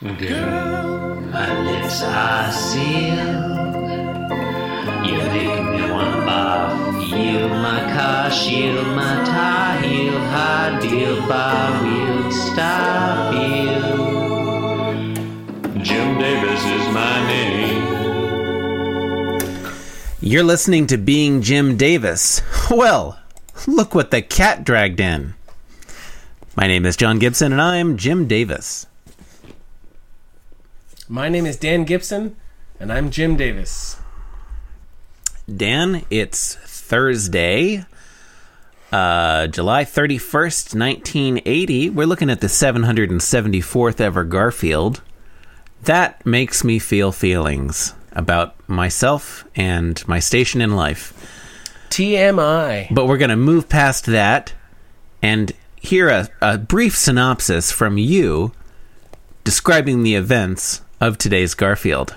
Girl, my lips are sealed. You make me wanna barf. Yield my car, shield my tie, heel, high deal, bar wheel, stop you. Jim Davis is my name. You're listening to Being Jim Davis. Well, look what the cat dragged in. My name is John Gibson, and I'm Jim Davis. My name is Dan Gibson, and I'm Jim Davis. Dan, it's Thursday, uh, July 31st, 1980. We're looking at the 774th ever Garfield. That makes me feel feelings about myself and my station in life. TMI. But we're going to move past that and hear a, a brief synopsis from you describing the events of today's Garfield.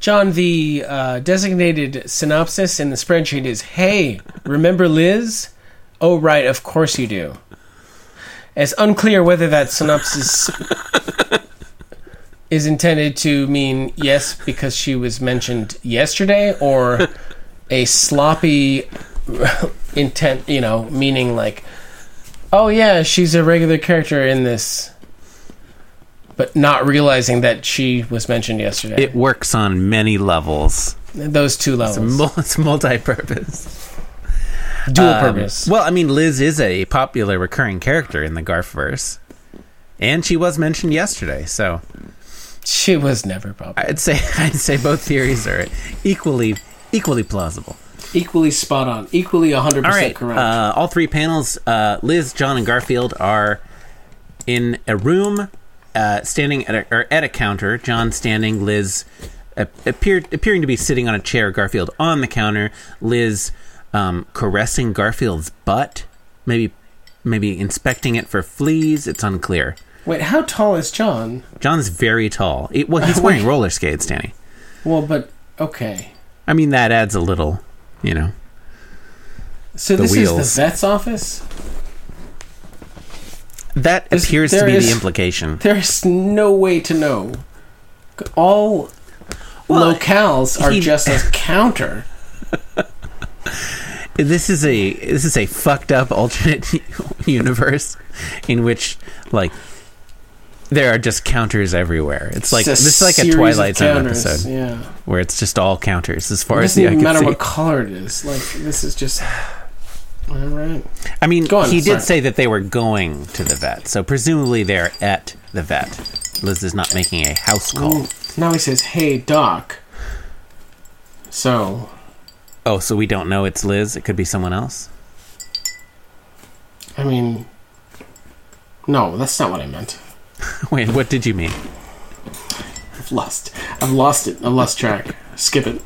John, the uh, designated synopsis in the spreadsheet is Hey, remember Liz? Oh, right, of course you do. It's unclear whether that synopsis is intended to mean yes because she was mentioned yesterday or a sloppy intent, you know, meaning like, oh yeah, she's a regular character in this, but not realizing that she was mentioned yesterday. It works on many levels. Those two levels. Mul- It's multi-purpose. Dual Um, purpose. Well, I mean, Liz is a popular recurring character in the Garfverse, and she was mentioned yesterday. So She was never popular. I'd say I'd say both theories are equally equally plausible. Equally spot on. Equally 100% All right, correct. uh, all three panels. Uh, Liz, John, and Garfield are in a room, uh, standing at a, or at a counter. John standing, Liz uh, appeared appearing to be sitting on a chair. Garfield on the counter. Liz um, caressing Garfield's butt, maybe maybe inspecting it for fleas. It's unclear. Wait, how tall is John? John's very tall. It- well, he's wearing roller skates, Danny. Well, but okay. I mean, that adds a little, you know. So this wheels. is the vet's office? That appears to be is- the implication. There's no way to know. All Well, locales are he- just a counter. this is a this is a fucked up alternate universe in which like there are just counters everywhere. It's like It's this is like a Twilight Zone episode Yeah. where it's just all counters as far It as the eye matter what color it is. Like, this is just. Alright. I mean, on, he sorry. did say that they were going to the vet, so presumably they're at the vet. Liz is not making a house call. Now he says, hey, Doc. So, Oh, so we don't know it's Liz. It could be someone else. I mean. No, that's not what I meant. Wait, what did you mean? I've lost. I've lost it. I've lost track. Skip it.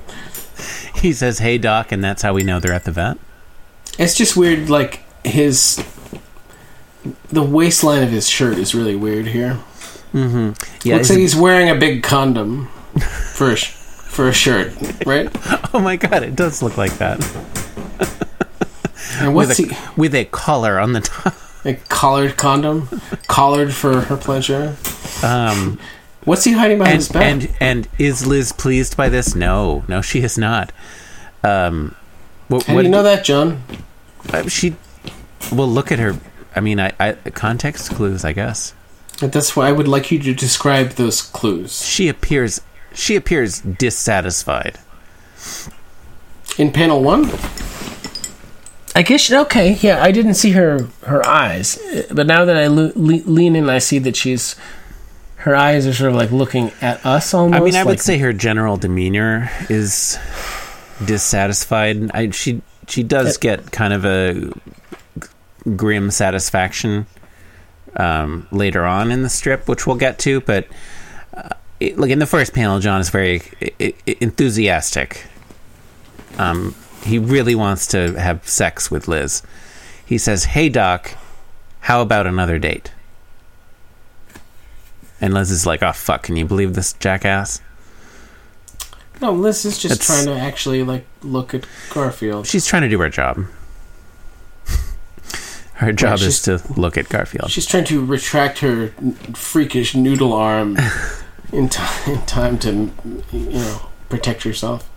He says, "Hey, doc," and that's how we know they're at the vet. It's just weird, like, his. The waistline of his shirt is really weird here. Mm-hmm. Yeah, Looks like he's wearing a big condom for a, for a shirt, right? oh my god, it does look like that. And with what's a, he. with a collar on the top. A collared condom? collared for her pleasure? Um, What's he hiding behind and his back? and and is Liz pleased by this? No, no, she is not. Um, what, How what do you know that, John? uh, she? Well, look at her. I mean, I, I context clues, I guess. But That's why I would like you to describe those clues. She appears. She appears dissatisfied. In panel one? I guess okay. Yeah, I didn't see her her eyes, but now that I le- le- lean in, I see that she's her eyes are sort of like looking at us almost. I mean, I would say her general demeanor is dissatisfied. I, she she does get kind of a grim satisfaction um, later on in the strip, which we'll get to. But uh, it, like in the first panel, John is very i- i- enthusiastic. Um, he really wants to have sex with Liz. He says, "Hey, Doc, how about another date?" And Liz is like, "Oh fuck! Can you believe this jackass?" No. Liz is just It's- trying to actually like look at Garfield. She's trying to do her job. Her job she's- is to look at Garfield. She's trying to retract her freakish noodle arm in, ti in time to, you know, protect herself.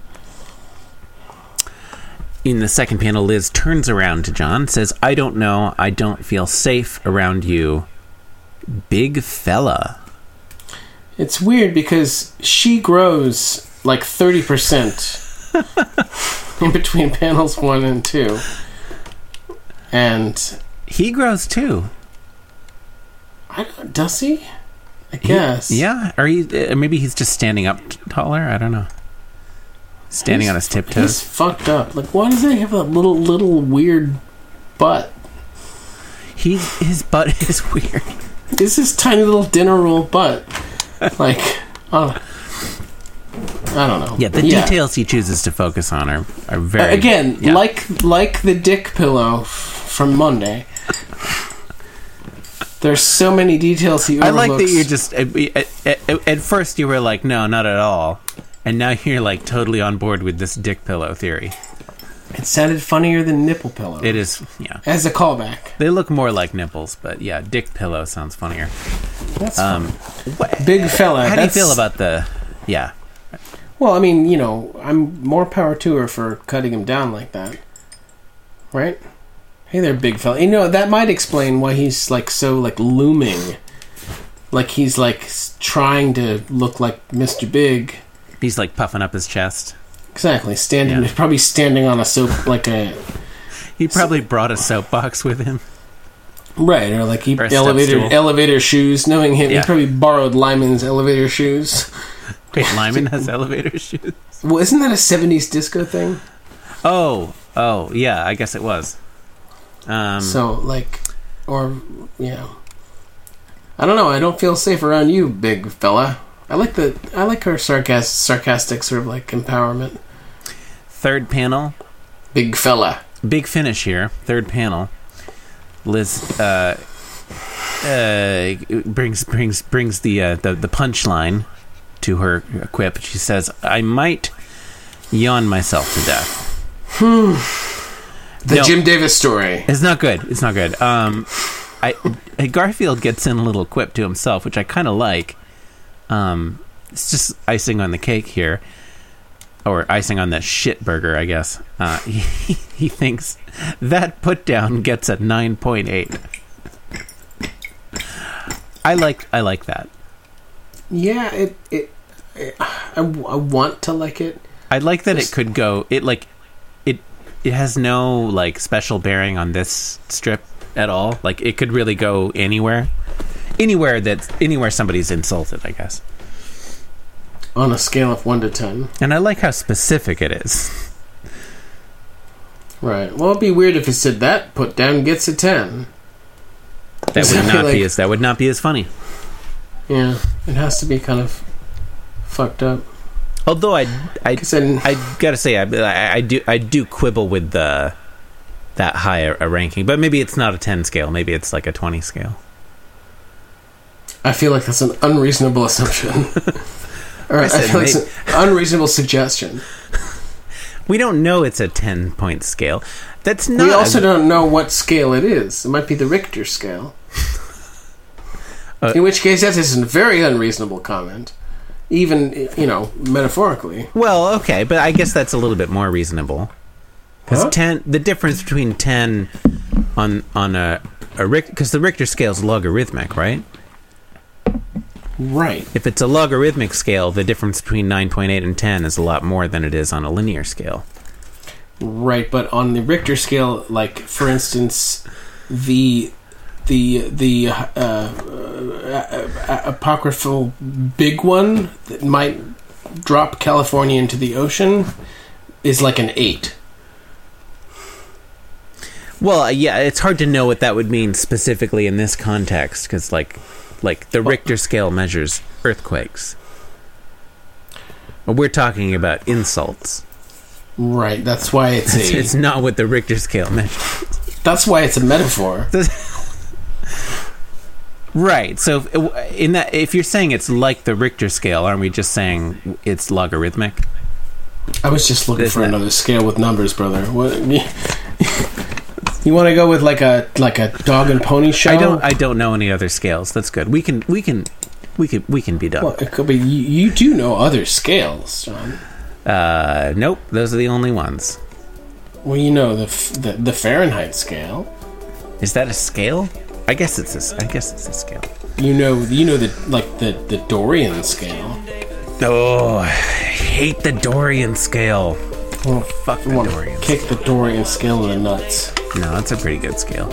In the second panel, Liz turns around to John, says, I don't know. I don't feel safe around you. Big fella. It's weird because she grows like 30% in between panels one and two. And He grows too. I don't, does he? I guess. Yeah, or he, uh, maybe he's just standing up taller. I don't know. Standing He's- on his tiptoes. He's fucked up. Like, why does he have a little, little weird butt? He his butt is weird. This is tiny little dinner roll butt? Like, uh, I don't know. Yeah, the details he chooses to focus on are are Uh, very again, yeah. like like the dick pillow from Monday. There's so many details he I like that you're just at, at, at- first you were like no, not at all, and now you're like totally on board with this dick pillow theory. It sounded funnier than nipple pillow. It is yeah. As a callback. They look more like nipples, but yeah, dick pillow sounds funnier. That's Um, fine. big fella. how do you feel about the yeah? Well, I mean, you know, I'm more power to her for cutting him down like that. Right? Hey there, big fella. You know, that might explain why he's like so like looming. Like he's like trying to look like Mr. Big. He's like puffing up his chest. Exactly. Standing Yeah. probably standing on a soap like a He probably brought a soapbox with him. Right, or like he Or elevator elevator shoes. Knowing him, Yeah. he probably borrowed Lyman's elevator shoes. Wait, Lyman has elevator shoes. Well, isn't that a '70s disco thing? Oh, oh, yeah. I guess it was. Um, So like, or yeah, I don't know. I don't feel safe around you, big fella. I like the I like her sarcastic, sarcastic sort of like empowerment. third panel, Big fella. big finish here. Third panel. Liz uh, uh, brings brings brings the uh, the the punchline to her quip. She says, "I might yawn myself to death." The No. Jim Davis story. It's not good. It's not good. Um, I Garfield gets in a little quip to himself, which I kind of like. Um, it's just icing on the cake here, or icing on the shit burger, I guess. Uh, he, he thinks that put down gets a nine point eight. I like I like that. Yeah, it it. it I, I want to like it. I like that it could go. It like it. It has no like special bearing on this strip at all. Like it could really go anywhere, anywhere that anywhere somebody's insulted. I guess. On a scale of one to ten. And I like how specific it is. Right. Well, it'd be weird if it said that put down gets a ten. That would not like- be as that would not be as funny. Yeah, it has to be kind of fucked up. Although I I Cause then, I gotta say I, I I do I do quibble with the that high a, a ranking, but maybe it's not a ten scale. Maybe it's like a twenty scale. I feel like that's an unreasonable assumption. or I, said feel like it's an unreasonable suggestion. We don't know it's a ten point scale. That's not. we also don't know what scale it is. It might be the Richter scale. Uh, In which case, that is a very unreasonable comment. Even, you know, metaphorically. Well, okay, but I guess that's a little bit more reasonable. Because Huh? ten, the difference between ten on on a a because the Richter scale is logarithmic, right? Right. If it's a logarithmic scale, the difference between nine point eight and ten is a lot more than it is on a linear scale. Right, but on the Richter scale, like, for instance, the the the uh, apocryphal big one that might drop California into the ocean is like an eight. Well, uh, yeah, it's hard to know what that would mean specifically in this context because, like, like the Richter scale measures earthquakes. But We're talking about insults. Right. That's why it's It's, a. it's not what the Richter scale measures. That's why it's a metaphor. Right. So, if, in that, if you're saying it's like the Richter scale, aren't we just saying it's logarithmic? I was just looking Isn't for it? another scale with numbers, brother. What? You want to go with like a like a dog and pony show? I don't. I don't know any other scales. That's good. We can. We can. We can. We can be done. Well, it could be. You, you do know other scales, John. Uh, nope. Those are the only ones. Well, you know the f- the, the Fahrenheit scale. Is that a scale? I guess it's this. I guess it's a scale. You know you know the like the the Dorian scale. Oh, I hate the Dorian scale. Oh, Fuck the Dorian. kick the Dorian scale in the nuts. No, that's a pretty good scale.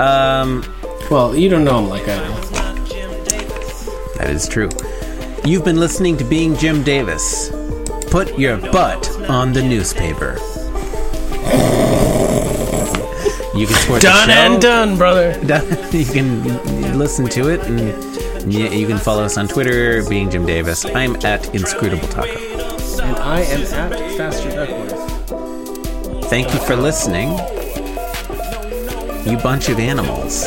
Um, Well, you don't know him like I do. that is true. You've been listening to Being Jim Davis. Put your butt on the newspaper. You can support Done the show. and done, brother. you can listen to it and y- you can follow us on Twitter, being Jim Davis. I'm at Inscrutable Taco. And I am at Faster Duckworth. Thank you for listening. You bunch of animals.